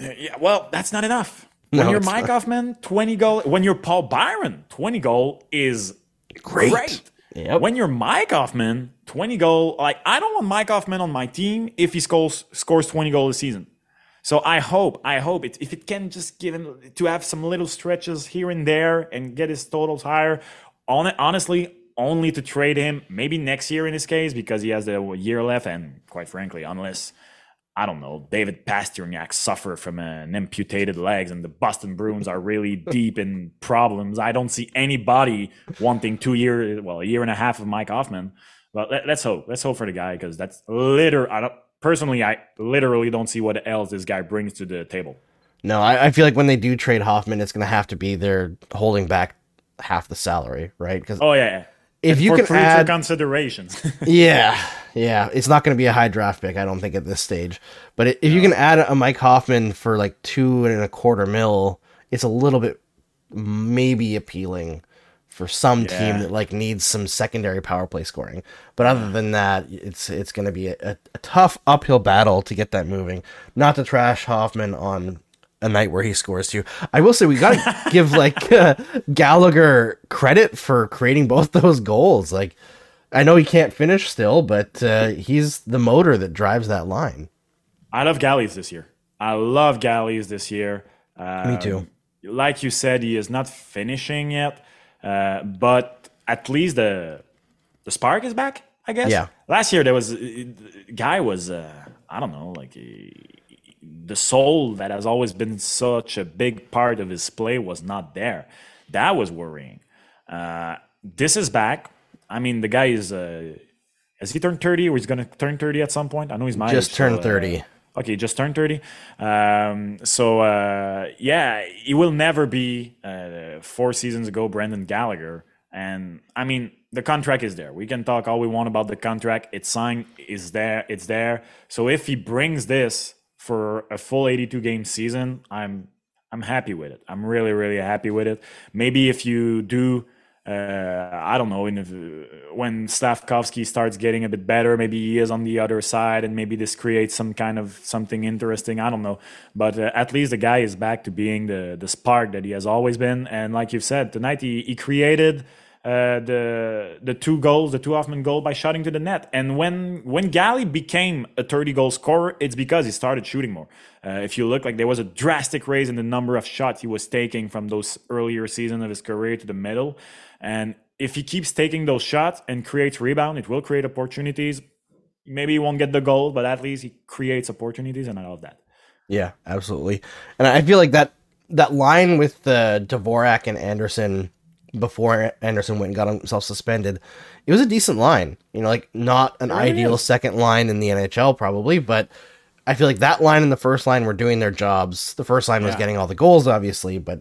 Uh, yeah, well, that's not enough. When No, you're Mike not. Hoffman, 20 goal. When you're Paul Byron, 20 goal is great. Yep. When you're Mike Hoffman, 20 goal, like I don't want Mike Hoffman on my team if he scores scores 20 goals a season. So I hope, I hope it, if it can just give him to have some little stretches here and there and get his totals higher. On honestly, only to trade him maybe next year in this case because he has a year left, and quite frankly, unless I don't know, David Pastrnak suffer from an amputated legs and the Boston Bruins are really *laughs* deep in problems. I don't see anybody wanting two year, well, a year and a half of Mike Hoffman. But let, us hope. Let's hope for the guy because that's literally, I don't, personally, I literally don't see what else this guy brings to the table. No, I, I feel like when they do trade Hoffman, it's going to have to be they're holding back half the salary, right? Because Oh, yeah. If you can future add, considerations. *laughs* *laughs* yeah, yeah, it's not going to be a high draft pick, I don't think, at this stage. But if you can add a Mike Hoffman for like two and a quarter mil, it's a little bit maybe appealing for some Yeah. team that like needs some secondary power play scoring. But other than that, it's it's going to be a, a, a tough uphill battle to get that moving. Not to trash Hoffman on a night where he scores two. I will say we got to *laughs* give like uh, Gallagher credit for creating both those goals. Like I know he can't finish still, but uh, he's the motor that drives that line. I love Galleys this year. I love Gallies this year. Um, Me too. Like you said, he is not finishing yet, uh, but at least the the spark is back. I guess. Yeah. Last year there was guy was uh, I don't know like the soul that has always been such a big part of his play was not there. That was worrying. Uh, this is back. I mean, the guy is. Uh, has he turned 30 or he's going to turn 30 at some point? I know he's my Just age, turned so, uh, 30. okay, just turned 30. Um, so, uh, yeah, he will never be uh, four seasons ago Brendan Gallagher. And I mean, the contract is there. We can talk all we want about the contract. It's signed, is there, it's there. So if he brings this for a full 82 game season, I'm I'm happy with it. I'm really really happy with it. Maybe if you do uh, I don't know, in the, when Slavkovsky starts getting a bit better, maybe he is on the other side, and maybe this creates some kind of something interesting. I don't know, but uh, at least the guy is back to being the the spark that he has always been. And like you've said, tonight he, he created uh, the the two goals, the two Hoffman goal by shooting to the net. And when when Gally became a 30 goal scorer, it's because he started shooting more. Uh, if you look, like there was a drastic raise in the number of shots he was taking from those earlier seasons of his career to the middle. And if he keeps taking those shots and creates rebound, it will create opportunities. Maybe he won't get the goal, but at least he creates opportunities, and I love that. Yeah, absolutely. And I feel like that that line with uh, Dvorak and Anderson before Anderson went and got himself suspended, it was a decent line. You know, like not an really ideal is. second line in the NHL probably, but I feel like that line and the first line were doing their jobs. The first line was getting all the goals, obviously, but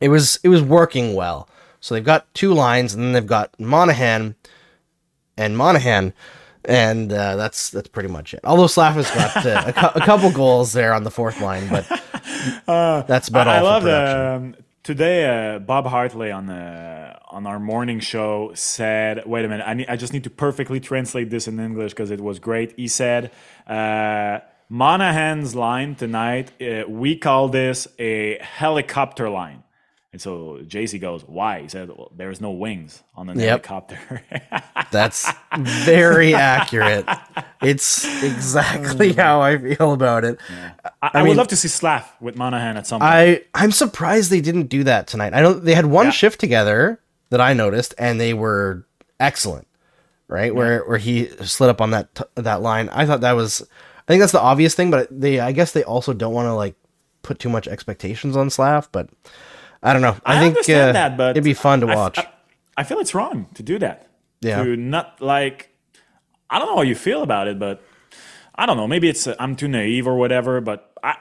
it was it was working well. So they've got two lines, and then they've got Monahan and Monahan, and uh, that's that's pretty much it. Although Slav has got uh, a, cou- a couple goals there on the fourth line, but *laughs* that's about I, I love production. um, today. Uh, Bob Hartley on the on our morning show said, "Wait a minute, I need, I just need to perfectly translate this in English because it was great." He said, uh, "Monahan's line tonight, uh, we call this a helicopter line." And so JC goes, "Why?" He said, well, "There's no wings on the Yep. helicopter." *laughs* That's very accurate. It's exactly oh, how I feel about it. I, I, mean- would love to see Slav with Monahan at some point. I I'm surprised they didn't do that tonight. I know they had one Yeah. shift together that I noticed, and they were excellent. Right where where he slid up on that t- that line, I thought that was. I think that's the obvious thing, but they I guess they also don't want to like put too much expectations on Slav. But I don't know. I, I think uh, that, but it'd be fun to I watch. I, I feel it's wrong to do that. Yeah. To not like, I don't know how you feel about it, but I don't know. Maybe it's uh, I'm too naive or whatever, but I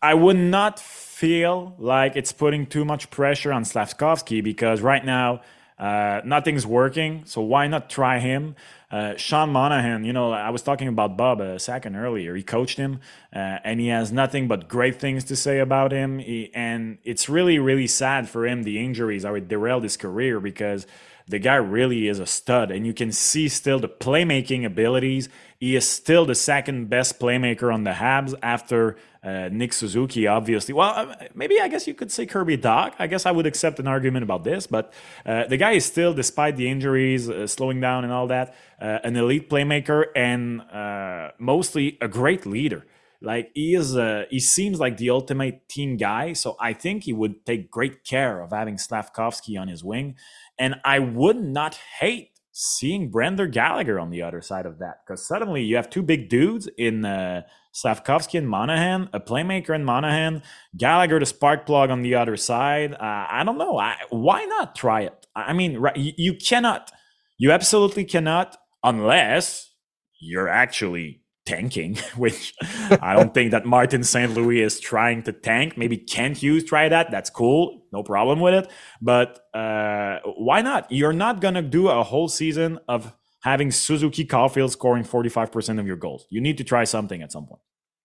I would not feel like it's putting too much pressure on Slavkovsky because right now uh, nothing's working. So why not try him? Uh, Sean Monahan, you know, I was talking about Bob a second earlier. He coached him, uh, and he has nothing but great things to say about him. He, and it's really, really sad for him. The injuries are derailed his career because the guy really is a stud, and you can see still the playmaking abilities. He is still the second best playmaker on the Habs after uh, Nick Suzuki, obviously. Well, uh, maybe I guess you could say Kirby Dach. I guess I would accept an argument about this, but uh, the guy is still, despite the injuries, uh, slowing down and all that, uh, an elite playmaker and uh, mostly a great leader. Like he is, he seems like the ultimate team guy. So I think he would take great care of having Slavkovsky on his wing, and I would not hate seeing Brendan Gallagher on the other side of that because suddenly you have two big dudes in uh, Slavkovsky and Monahan, a playmaker in Monahan, Gallagher the spark plug on the other side. Uh, I don't know. I, why not try it? I mean, right, you, you cannot, you absolutely cannot, unless you're actually tanking, *laughs* which I don't think that Martin St. Louis is trying to tank. Maybe Kent Hughes try that. That's cool. No problem with it. But uh, why not? You're not going to do a whole season of having Suzuki Caufield scoring 45% of your goals. You need to try something at some point.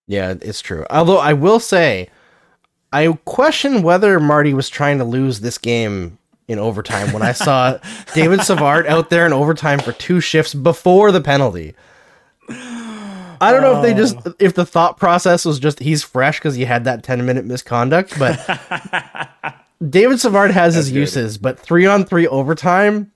Yeah, it's true. Although I will say, I question whether Marty was trying to lose this game in overtime when I saw *laughs* David Savard out there in overtime for two shifts before the penalty. I don't know if they just oh. if the thought process was just he's fresh because he had that 10 minute misconduct, but *laughs* David Savard has his good. uses, but three on three overtime,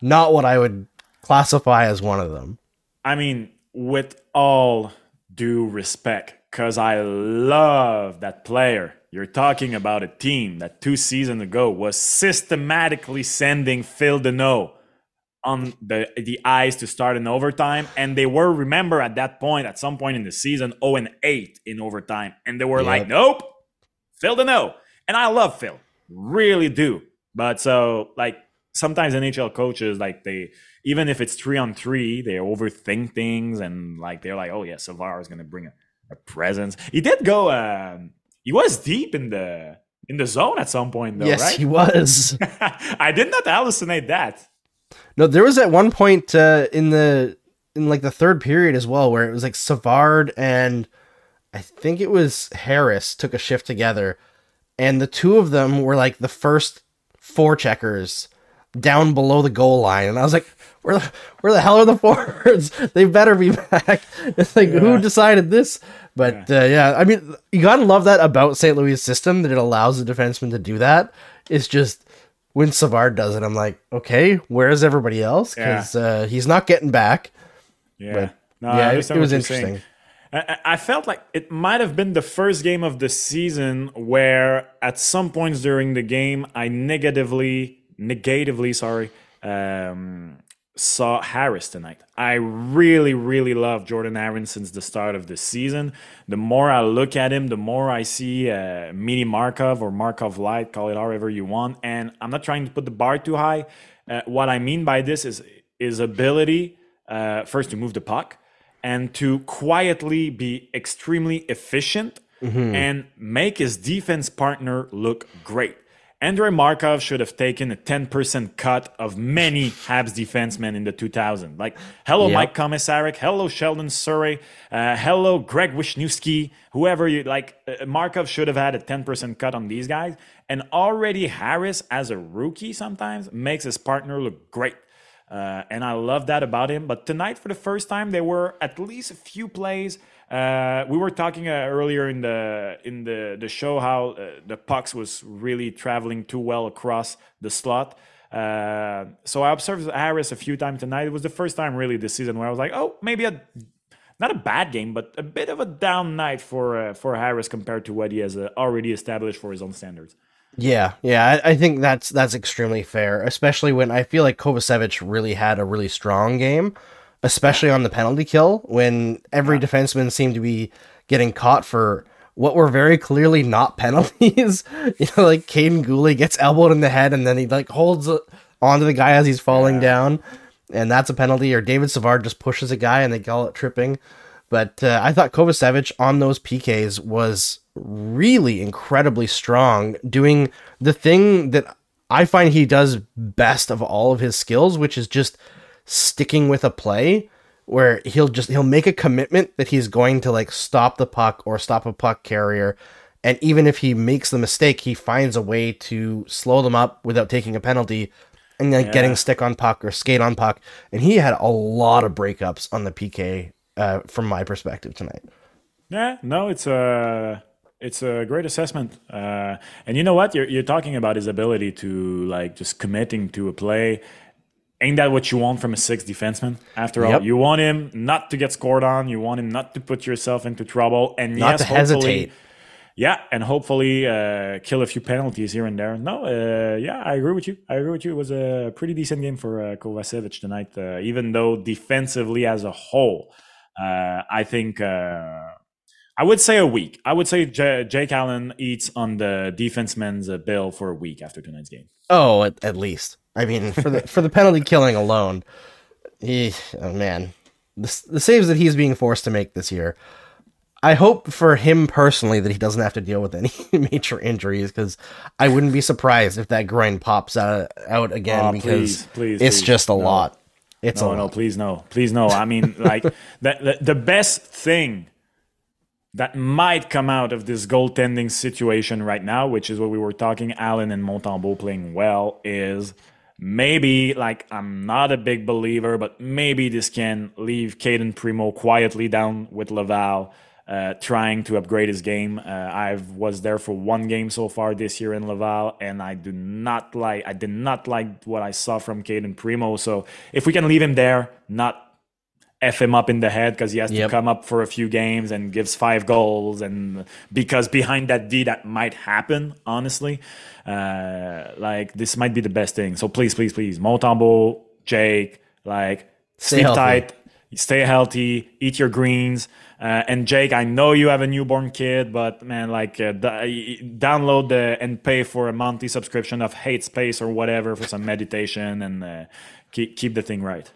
not what I would classify as one of them. I mean, with all due respect, because I love that player. You're talking about a team that two seasons ago was systematically sending Phil Danault on the the ice to start in overtime, and they were remember at that point, at some point in the season, 0 and 8 in overtime, and they were Yep. like, "Nope, Phil Danault," and I love Phil, really do. But so like sometimes NHL coaches like they even if it's three on three, they overthink things and like they're like, "Oh yeah, Savard is gonna bring a, a presence." He did go. Um, he was deep in the in the zone at some point, though, yes, right? he was. *laughs* I did not hallucinate that. No, there was at one point uh, in the in like the third period as well where it was like Savard and I think it was Harris took a shift together, and the two of them were like the first four checkers down below the goal line, and I was like, where the where the hell are the forwards? *laughs* they better be back. *laughs* It's like who decided this? But yeah. Uh, yeah, I mean, you gotta love that about St. Louis' system that it allows the defenseman to do that. It's just when Savard does it, I'm like, okay, where's everybody else? Because uh, he's not getting back. Yeah, But, no, yeah, it, it was what you're saying. interesting. I felt like it might have been the first game of the season where, at some points during the game, I negatively, negatively, sorry, um, saw Harris tonight. I really, really love Jordan Harris since the start of the season. The more I look at him, the more I see uh, mini Markov or Markov light, call it however you want. And I'm not trying to put the bar too high. Uh, what I mean by this is his ability uh, first to move the puck and to quietly be extremely efficient and make his defense partner look great. Andrei Markov should have taken a 10% cut of many Habs defensemen in the 2000. Like, hello, Yep. Mike Komisarek. Hello, Sheldon Souray. Uh, hello, Greg Wisniewski. Whoever you like, uh, Markov should have had a 10% cut on these guys. And already Harris, as a rookie, sometimes makes his partner look great. Uh, and I love that about him. But tonight, for the first time, there were at least a few plays. Uh, we were talking uh, earlier in the in the the show how uh, the pucks was really traveling too well across the slot. Uh, so I observed Harris a few times tonight. It was the first time really this season where I was like, oh, maybe a not a bad game, but a bit of a down night for uh, for Harris compared to what he has uh, already established for his own standards. Yeah, yeah, I, I think that's that's extremely fair, especially when I feel like Kovacevic really had a really strong game, especially on the penalty kill when every defenseman seemed to be getting caught for what were very clearly not *laughs* penalties. you know, like Kaiden Guhle gets elbowed in the head and then he like holds onto the guy as he's falling down, and that's a penalty. Or David Savard just pushes a guy and they call it tripping. But uh, I thought Kovacevic on those PKs was really incredibly strong, doing the thing that I find he does best of all of his skills, which is just sticking with a play where he'll just he'll make a commitment that he's going to like stop the puck or stop a puck carrier and even if he makes the mistake he finds a way to slow them up without taking a penalty and like getting stick on puck or skate on puck and he had a lot of breakups on the PK uh, from my perspective tonight. Yeah, no, it's a it's a great assessment. Uh, and you know what? You're you're talking about his ability to like just committing to a play. Ain't that what you want from a sixth defenseman? After all, Yep. you want him not to get scored on. You want him not to put yourself into trouble, and Not yes, to hopefully- hesitate. Yeah, and hopefully uh, kill a few penalties here and there. No, uh, yeah, I agree with you. I agree with you. It was a pretty decent game for uh, Kovacevic tonight, uh, even though defensively as a whole, uh, I think uh, I would say a week. I would say J- Jake Allen eats on the defenseman's uh, bill for a week after tonight's game. Oh, at, at least. I mean, for the *laughs* for the penalty killing alone, he oh man, the the saves that he's being forced to make this year. I hope for him personally that he doesn't have to deal with any *laughs* major injuries because I wouldn't be surprised if that groin pops out out again Oh, because please, please, it's please. just a No. lot. It's No, a no, lot. please no, please no. I mean, *laughs* like the, the the best thing that might come out of this goaltending situation right now, which is what we were talking, Allen and Montembeault playing well, is maybe like I'm not a big believer, but maybe this can leave Cayden Primeau quietly down with Laval. Uh, trying to upgrade his game. Uh, I was there for one game so far this year in Laval, and I do not like. I did not like what I saw from Cayden Primeau. So if we can leave him there, not f him up in the head because he has Yep. to come up for a few games and gives five goals, and because behind that D that might happen. Honestly, uh, like this might be the best thing. So please, please, please, Montembeault, Jake, like Stay sleep healthy. tight, stay healthy, eat your greens. Uh, and Jake, I know you have a newborn kid, but man, like, uh, d- download the and pay for a monthly subscription of Headspace or whatever for some meditation and uh, keep keep the thing right.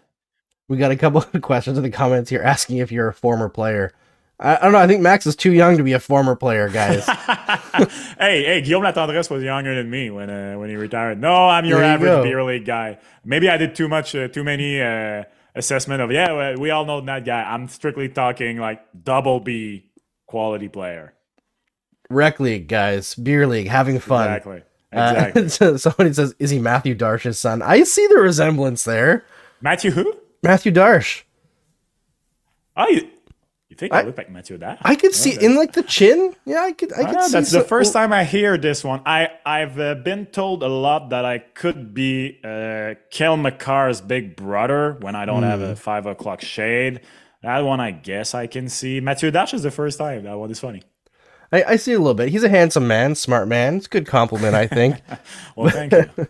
We got a couple *laughs* of questions in the comments here asking if you're a former player. I, I don't know. I think Max is too young to be a former player, guys. *laughs* hey, hey, Guillaume Latendresse was younger than me when uh, when he retired. No, I'm your There average beer league guy. Maybe I did too much, uh, too many uh, assessment of yeah. We all know that guy. I'm strictly talking like double B quality player. Rec league, guys. Beer league, having fun. Exactly. Uh, *laughs* Exactly. so somebody says, "Is he Mathieu Darche's son?" I see the resemblance there. Matthew who? Mathieu Darche. I you, think I, I- look like Mathieu Darche? I could see in like the chin. Yeah, I could. I could Ah, see. that's the some- first time I hear this one. I I've uh, been told a lot that I could be uh, Cale Makar's big brother when I don't have a five o'clock shade. That one, I guess I can see. Mathieu Darche is the first time. That one is funny. I, I see a little bit. He's a handsome man, smart man. It's a good compliment, I think. *laughs* Well, thank you. *laughs*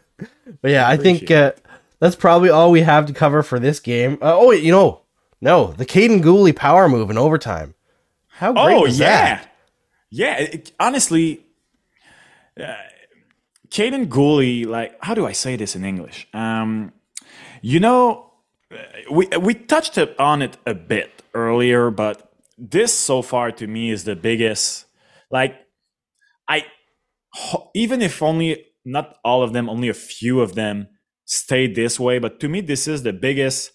But yeah, I think uh, that's probably all we have to cover for this game. Uh, oh, wait, you know, no, the Kaiden Guhle power move in overtime. How great oh was yeah, that? yeah. it- honestly, uh, Kaiden Guhle, like, how do I say this in English? Um, you know, uh, we we touched on it a bit earlier, but this so far to me is the biggest. Like, I even if only not all of them, only a few of them stayed this way, but to me, this is the biggest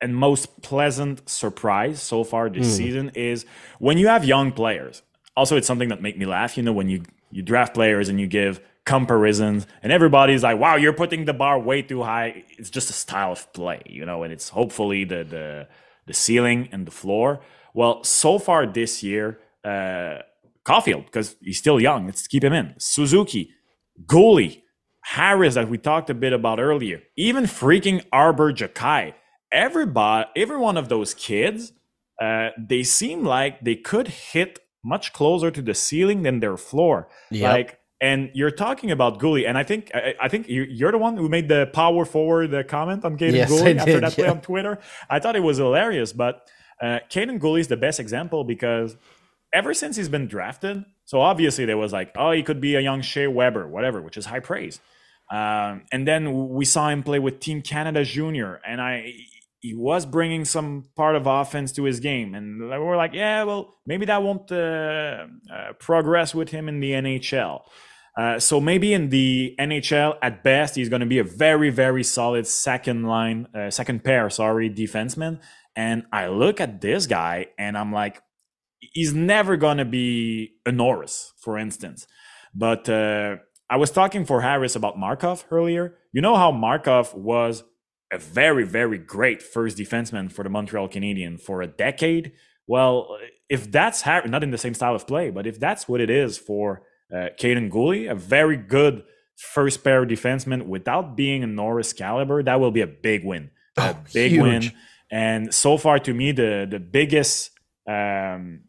and most pleasant surprise so far this season is when you have young players. Also, it's something that make me laugh. You know, when you you draft players and you give comparisons, and everybody's like, "Wow, you're putting the bar way too high." It's just a style of play, you know, and it's hopefully the the the ceiling and the floor. Well, so far this year, uh, Caufield because he's still young. Let's keep him in. Suzuki, Guhle, Harris that we talked a bit about earlier, even freaking Arber Xhekaj. Everybody, every one of those kids, uh, they seem like they could hit much closer to the ceiling than their floor. Yep. Like, and you're talking about Guhle, and I think I, I think you- you're the one who made the power forward uh, comment on Kaiden Yes, after that play on Twitter. I thought it was hilarious, but uh, Kaiden Guhle is the best example because ever since he's been drafted, so obviously there was like, oh, he could be a young Shea Weber, whatever, which is high praise. Um, and then we saw him play with Team Canada Junior, and I he was bringing some part of offense to his game, and we were like, yeah, well, maybe that won't uh, uh, progress with him in the NHL. Uh, so maybe in the NHL, at best, he's going to be a very, very solid second line, uh, second pair, sorry, defenseman. And I look at this guy, and I'm like, he's never going to be a Norris, for instance. But uh, I was talking for Harris about Markov earlier. You know how Markov was a very, very great first defenseman for the Montreal Canadiens for a decade. Well, if that's Har- not in the same style of play, but if that's what it is for uh, Kaiden Guhle, a very good first pair defenseman without being a Norris caliber, that will be a big win. A Oh, big huge. win. And so far, to me, the the biggest, um,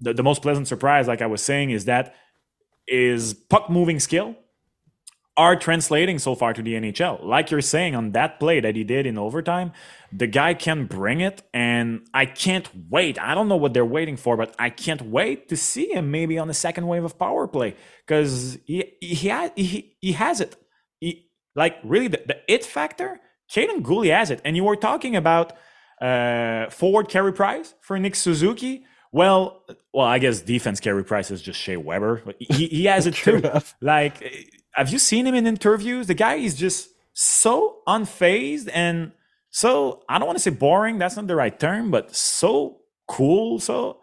the, the most pleasant surprise, like I was saying, is that is puck moving skill are translating so far to the NHL. Like you're saying on that play that he did in overtime, the guy can bring it, and I can't wait. I don't know what they're waiting for, but I can't wait to see him maybe on the second wave of power play because he he he, he has it. He, like really the, the it factor. Kaiden Guhle has it, and you were talking about uh, forward Carey Price for Nick Suzuki. Well, well, I guess defense Carey Price is just Shea Weber. But He, he has it *laughs* too. enough. Like, have you seen him in interviews? The guy is just so unfazed and so I don't want to say boring. That's not the right term, but so cool. So,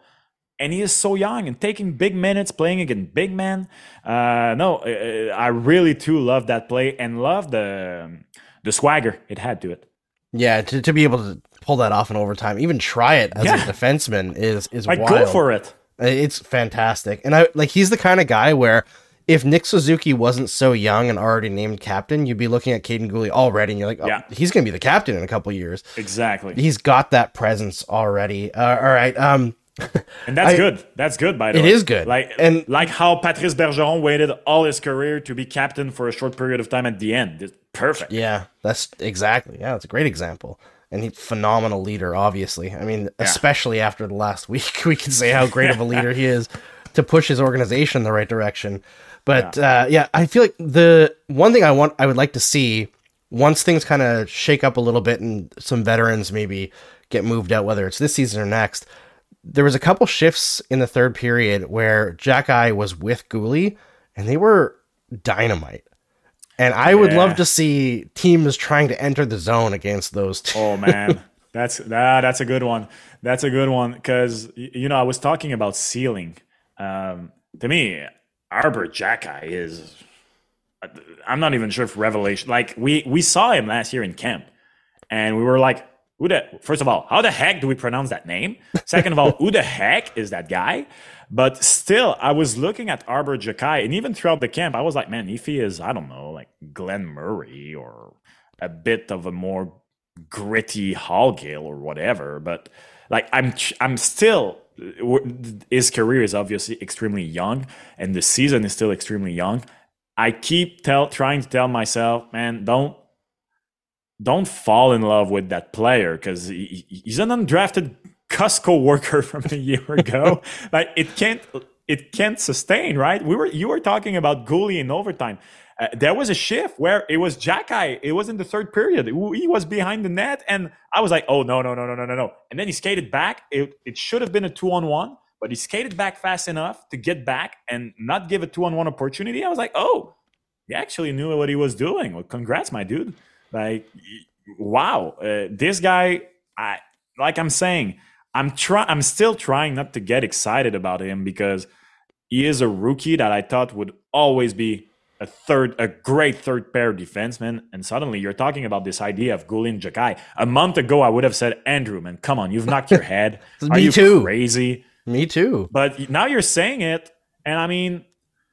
and he is so young and taking big minutes, playing against big men. Uh, no, uh, I really too love that play and love the the swagger it had to it. Yeah, to, to be able to pull that off in overtime, even try it as Yeah. a defenseman is is Like, wild. go for it. It's fantastic, and I like he's the kind of guy where if Nick Suzuki wasn't so young and already named captain, you'd be looking at Kaiden Guhle already, and you're like, oh, Yeah. he's going to be the captain in a couple years. Exactly. He's got that presence already. Uh, all right. Um, And that's *laughs* I- good. That's good, by the It way. It is good. Like And- like how Patrice Bergeron waited all his career to be captain for a short period of time at the end. It's perfect. yeah, that's exactly. Yeah, that's a great example. And he phenomenal leader, obviously. I mean, especially after the last *laughs* week, we can say how great of a leader he is to push his organization in the right direction. But yeah, uh, yeah I feel like the one thing I want, I would like to see once things kind of shake up a little bit and some veterans maybe get moved out, whether it's this season or next. There was a couple shifts in the third period where Xhekaj was with Guhle, and they were dynamite. And I would love to see teams trying to enter the zone against those two. Oh man, *laughs* that's that, that's a good one. That's a good one because you know I was talking about ceiling. Um, to me, Arber Xhekaj is. I'm not even sure if revelation. Like we we saw him last year in camp, and we were like, "Who the? First of all, how the heck do we pronounce that name? Second of all, who the heck is that guy?" But still, I was looking at Arber Xhekaj, and even throughout the camp, I was like, "Man, if he is, I don't know, like Glenn Murray or a bit of a more gritty Hal Gill or whatever." But like, I'm I'm still his career is obviously extremely young, and the season is still extremely young. I keep tell trying to tell myself, man, don't don't fall in love with that player because he, he's an undrafted Costco worker *laughs* from a year ago. *laughs* like it can't it can't sustain, right? We were you were talking about Guhle in overtime. Uh, there was a shift where it was Jacky. It was in the third period. He was behind the net, and I was like, "Oh no, no, no, no, no, no, no!" And then he skated back. It it should have been a two on one, but he skated back fast enough to get back and not give a two on one opportunity. I was like, "Oh, he actually knew what he was doing. Well, congrats, my dude! Like, wow, uh, this guy. I like I'm saying, I'm trying. I'm still trying not to get excited about him because he is a rookie that I thought would always be a third, a great third pair defenseman, and suddenly you're talking about this idea of Gulin Xhekaj. A month ago, I would have said, Andrew, man, come on, you've knocked your *laughs* head. Are Me you too. crazy? Me too. But now you're saying it, and I mean,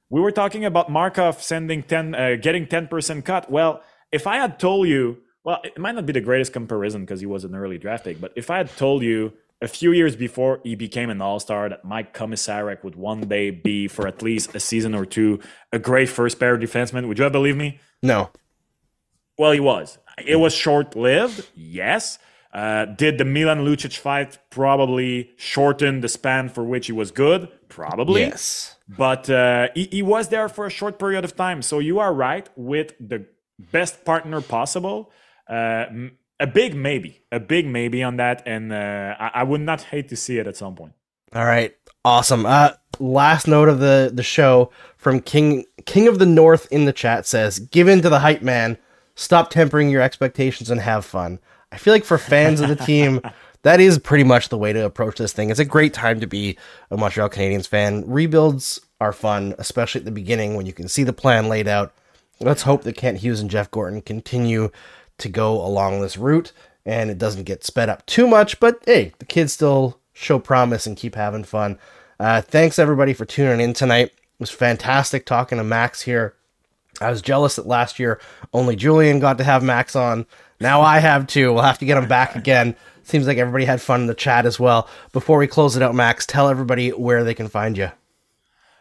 we were talking about Markov sending ten, uh, getting ten percent cut. Well, if I had told you, well, it might not be the greatest comparison because he was an early draft pick, but if I had told you a few years before he became an All Star that Mike Komisarek would one day be for at least a season or two a great first pair defenseman, would you have believed me? No. Well, he was. It was short lived, yes. Uh, did the Milan Lucic fight probably shorten the span for which he was good? Probably. Yes. But uh, he, he was there for a short period of time. So you are right with the best partner possible. Uh, a big maybe, a big maybe on that. And uh, I, I would not hate to see it at some point. All right. Awesome. Uh last note of the the show from King King of the North in the chat says, "Give in to the hype man. Stop tempering your expectations and have fun." I feel like for fans of the team, *laughs* that is pretty much the way to approach this thing. It's a great time to be a Montreal Canadiens fan. Rebuilds are fun, especially at the beginning when you can see the plan laid out. Let's hope that Kent Hughes and Jeff Gorton continue to go along this route and it doesn't get sped up too much. But hey, the kids still show promise and keep having fun. Uh, thanks everybody for tuning in tonight. It was fantastic talking to Max here. I was jealous that last year only Julian got to have Max on. Now I have too. We'll have to get him back *laughs* again. Seems like everybody had fun in the chat as well. Before we close it out, Max, tell everybody where they can find you.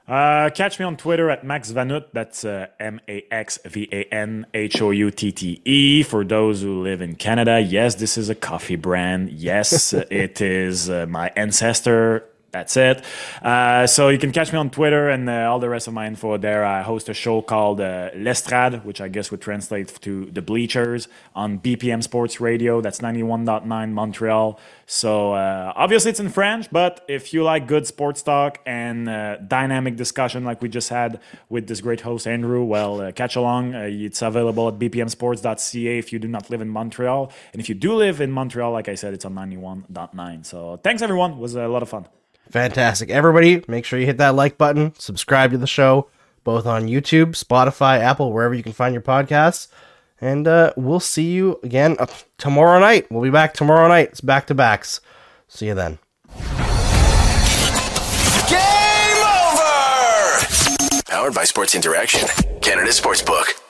Uh, catch me on Twitter at Max Vanhoutte. That's uh, M A X V A N H O U T T E. For those who live in Canada, yes, this is a coffee brand. Yes, *laughs* it is uh, my ancestor. That's it. Uh, so you can catch me on Twitter and uh, all the rest of my info there. I host a show called uh, L'Estrade, which I guess would translate to the Bleachers on BPM Sports Radio. That's 91.9 Montreal. So uh, obviously it's in French, but if you like good sports talk and uh, dynamic discussion like we just had with this great host Andrew, well, uh, catch along. It's available at bpmsports.ca if you do not live in Montreal, and if you do live in Montreal, like I said, it's on 91.9. So thanks everyone. It was a lot of fun. Fantastic. Everybody, make sure you hit that like button, subscribe to the show, both on YouTube, Spotify, Apple, wherever you can find your podcasts. And uh, we'll see you again uh, tomorrow night. We'll be back tomorrow night. It's back to backs. See you then. Game over! Powered by Sports Interaction, Canada Sportsbook.